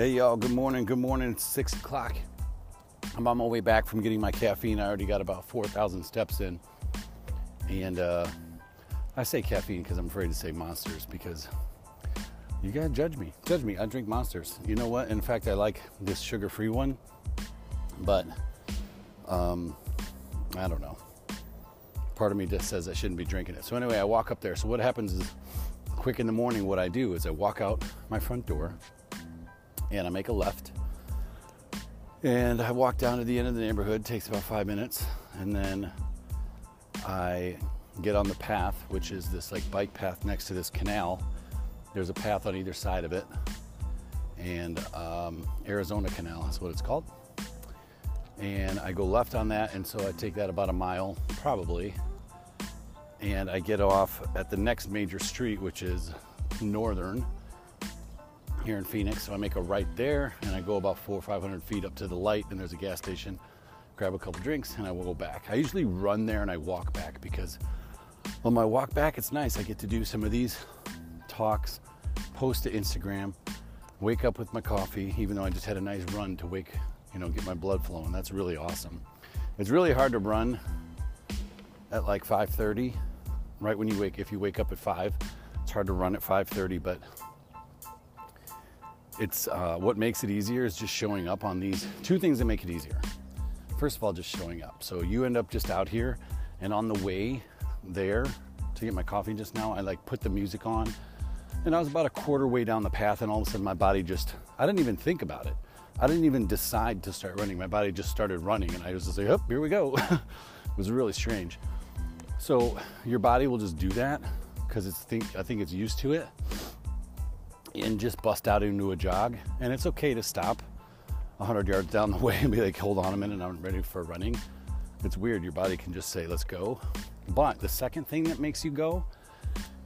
Hey y'all, good morning, good morning. It's six o'clock. I'm on my way back from getting my caffeine. I already got about 4,000 steps in. And uh, I say caffeine because I'm afraid to say monsters because you gotta judge me. Judge me. I drink monsters. You know what? In fact, I like this sugar free one, but um, I don't know. Part of me just says I shouldn't be drinking it. So, anyway, I walk up there. So, what happens is, quick in the morning, what I do is I walk out my front door and I make a left. And I walk down to the end of the neighborhood, takes about five minutes, and then I get on the path, which is this like bike path next to this canal. There's a path on either side of it, and um, Arizona Canal is what it's called. And I go left on that, and so I take that about a mile, probably, and I get off at the next major street, which is Northern here in Phoenix. So I make a right there and I go about four or 500 feet up to the light and there's a gas station, grab a couple drinks and I will go back. I usually run there and I walk back because on my walk back, it's nice. I get to do some of these talks, post to Instagram, wake up with my coffee, even though I just had a nice run to wake, you know, get my blood flowing. That's really awesome. It's really hard to run at like 5:30, right when you wake. If you wake up at five, it's hard to run at 5:30, but it's uh, what makes it easier is just showing up on these two things that make it easier. First of all, just showing up. So you end up just out here, and on the way there to get my coffee just now, I like put the music on, and I was about a quarter way down the path, and all of a sudden my body just I didn't even think about it. I didn't even decide to start running. My body just started running, and I was just like, "Oh, here we go." it was really strange. So your body will just do that because it's think I think it's used to it and just bust out into a jog. And it's okay to stop 100 yards down the way and be like, hold on a minute, I'm ready for running. It's weird. Your body can just say, let's go. But the second thing that makes you go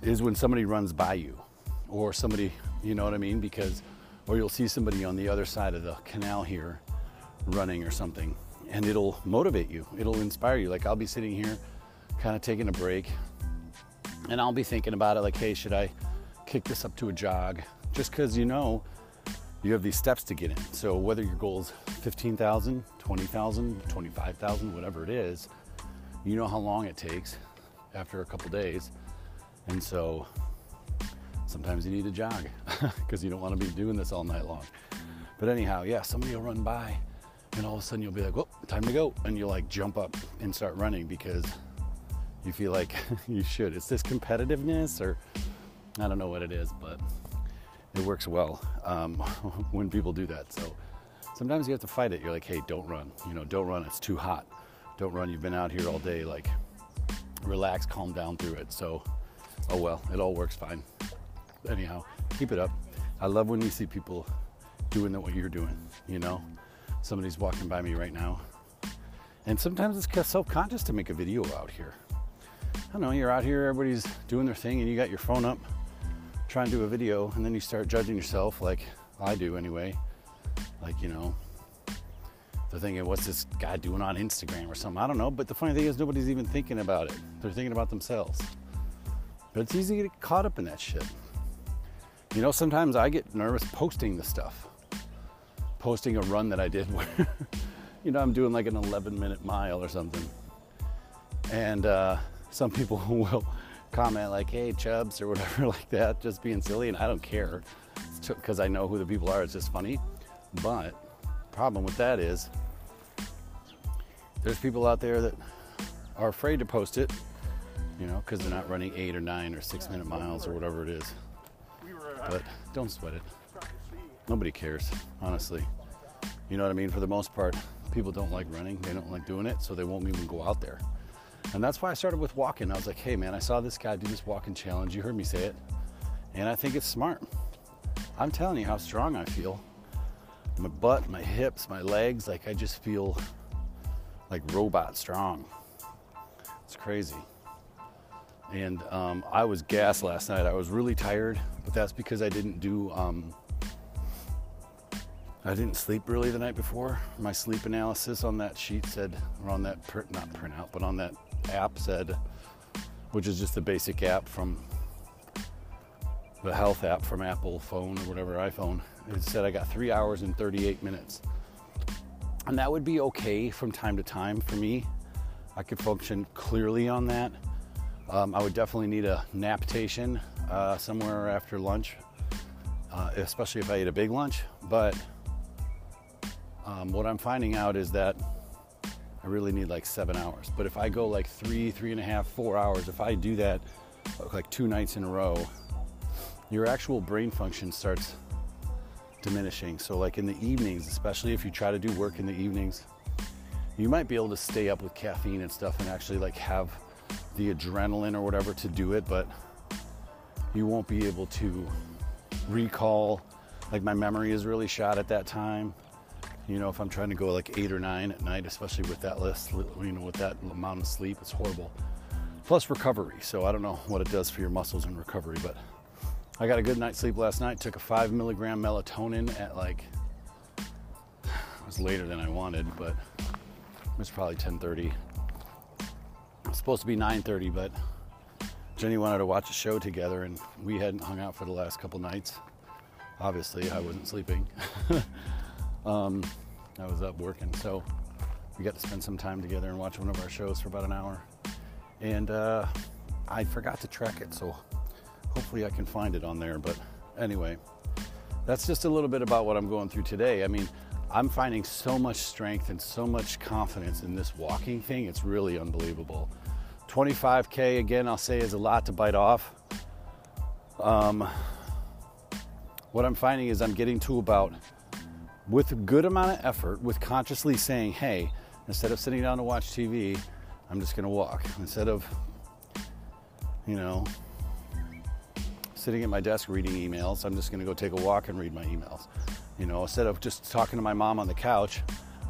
is when somebody runs by you or somebody, you know what I mean? Because, or you'll see somebody on the other side of the canal here running or something and it'll motivate you. It'll inspire you. Like I'll be sitting here kind of taking a break and I'll be thinking about it like, hey, should I kick this up to a jog? just because you know you have these steps to get in. So whether your goal is 15,000, 20,000, 25,000, whatever it is, you know how long it takes after a couple days. And so sometimes you need to jog because you don't want to be doing this all night long. But anyhow, yeah, somebody will run by and all of a sudden you'll be like, well, time to go. And you'll like jump up and start running because you feel like you should. It's this competitiveness or I don't know what it is, but it works well um, when people do that. So sometimes you have to fight it. You're like, hey, don't run. You know, don't run. It's too hot. Don't run. You've been out here all day. Like, relax, calm down through it. So, oh well, it all works fine. Anyhow, keep it up. I love when you see people doing what you're doing. You know, somebody's walking by me right now, and sometimes it's self-conscious to make a video out here. I don't know. You're out here, everybody's doing their thing, and you got your phone up try and do a video and then you start judging yourself like I do anyway. Like, you know, they're thinking, what's this guy doing on Instagram or something? I don't know. But the funny thing is, nobody's even thinking about it. They're thinking about themselves. But it's easy to get caught up in that shit. You know, sometimes I get nervous posting the stuff. Posting a run that I did where, you know, I'm doing like an 11 minute mile or something. And uh, some people will comment like, hey, Chubs, or whatever like that, just being silly, and I don't care because I know who the people are. It's just funny. But problem with that is there's people out there that are afraid to post it, you know, because they're not running eight or nine or six minute miles or whatever it is. But don't sweat it. Nobody cares, honestly. You know what I mean? For the most part, people don't like running, they don't like doing it, so they won't even go out there. And that's why I started with walking. I was like, hey man, I saw this guy do this walking challenge. You heard me say it. And I think it's smart. I'm telling you how strong I feel. My butt, my hips, my legs, like I just feel like robot strong. It's crazy. And um, I was gassed last night. I was really tired, but that's because I didn't do, um, I didn't sleep really the night before. My sleep analysis on that sheet said, or on that, print, not printout, but on that app said, which is just the basic app from the health app from Apple phone or whatever iPhone. It said I got three hours and 38 minutes. And that would be okay from time to time for me. I could function clearly on that. Um, I would definitely need a naptation uh, somewhere after lunch, uh, especially if I ate a big lunch. But um, what I'm finding out is that I really need like seven hours. But if I go like three, three and a half, four hours, if I do that like two nights in a row, your actual brain function starts diminishing. So, like in the evenings, especially if you try to do work in the evenings, you might be able to stay up with caffeine and stuff and actually like have the adrenaline or whatever to do it, but you won't be able to recall. Like my memory is really shot at that time. You know, if I'm trying to go like eight or nine at night, especially with that list, you know, with that amount of sleep, it's horrible. Plus recovery. So I don't know what it does for your muscles in recovery, but I got a good night's sleep last night. Took a five milligram melatonin at like it was later than I wanted, but it was probably 10:30. It was supposed to be 9:30, but Jenny wanted to watch a show together, and we hadn't hung out for the last couple nights. Obviously, I wasn't sleeping. um, I was up working, so we got to spend some time together and watch one of our shows for about an hour. And uh, I forgot to track it, so hopefully I can find it on there. But anyway, that's just a little bit about what I'm going through today. I mean, I'm finding so much strength and so much confidence in this walking thing. It's really unbelievable. 25K, again, I'll say is a lot to bite off. Um, what I'm finding is I'm getting to about, with a good amount of effort, with consciously saying, hey, instead of sitting down to watch TV, I'm just going to walk. Instead of, you know, sitting at my desk reading emails. I'm just going to go take a walk and read my emails. You know, instead of just talking to my mom on the couch,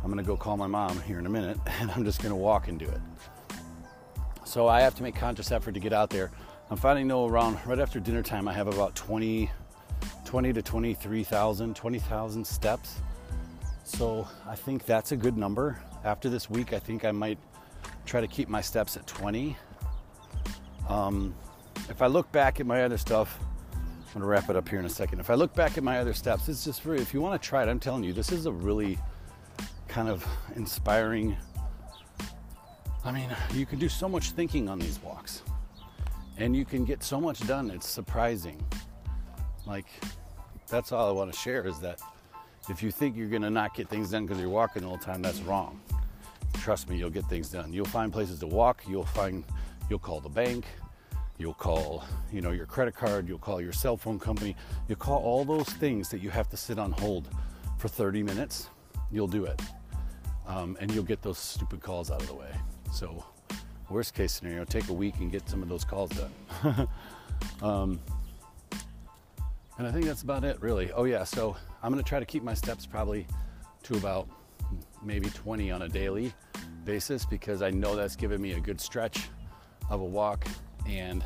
I'm going to go call my mom here in a minute and I'm just going to walk and do it. So I have to make conscious effort to get out there. I'm finding though around right after dinner time, I have about 20, 20 to 23,000, 20,000 steps. So I think that's a good number. After this week, I think I might try to keep my steps at 20. Um, if I look back at my other stuff, I'm gonna wrap it up here in a second. If I look back at my other steps, it's just for if you want to try it, I'm telling you, this is a really kind of inspiring. I mean, you can do so much thinking on these walks, and you can get so much done. It's surprising. Like, that's all I want to share is that if you think you're gonna not get things done because you're walking all the time, that's wrong. Trust me, you'll get things done. You'll find places to walk. You'll find, you'll call the bank You'll call, you know, your credit card, you'll call your cell phone company, you'll call all those things that you have to sit on hold for 30 minutes. You'll do it. Um, and you'll get those stupid calls out of the way. So, worst case scenario, take a week and get some of those calls done. um, and I think that's about it, really. Oh, yeah, so I'm to try to keep my steps probably to about maybe 20 on a daily basis because I know that's given me a good stretch of a walk and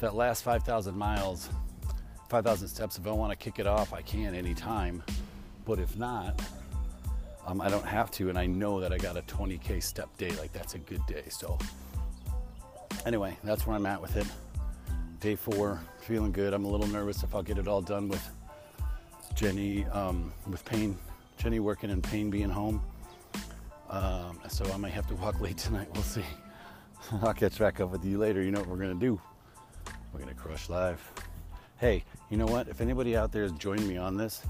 that last 5,000 miles, 5,000 steps, if I want to kick it off, I can anytime. But if not, um, I don't have to. And I know that I got a 20K step day. Like, that's a good day. So, anyway, that's where I'm at with it. Day four, feeling good. I'm a little nervous if I'll get it all done with Jenny, um, with Payne, Jenny working and Payne being home. Um, so I might have to walk late tonight. We'll see. I'll catch back up with you later. You know what we're going to do? We're going to crush live. Hey, you know what? If anybody out there has joined me on this,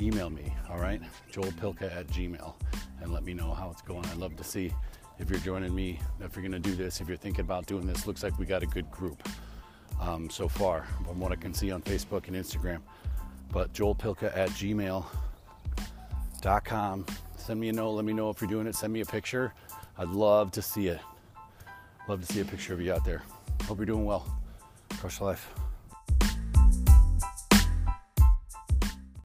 email me, all right? joelpilka at gmail and let me know how it's going. I'd love to see if you're joining me, if you're going to do this, if you're thinking about doing this. Looks like we got a good group um, so far from what I can see on Facebook and Instagram. But joelpilka at gmail.com. Send me a note. Let me know if you're doing it. Send me a picture. I'd love to see it. Love to see a picture of you out there. Hope you're doing well. Crush life.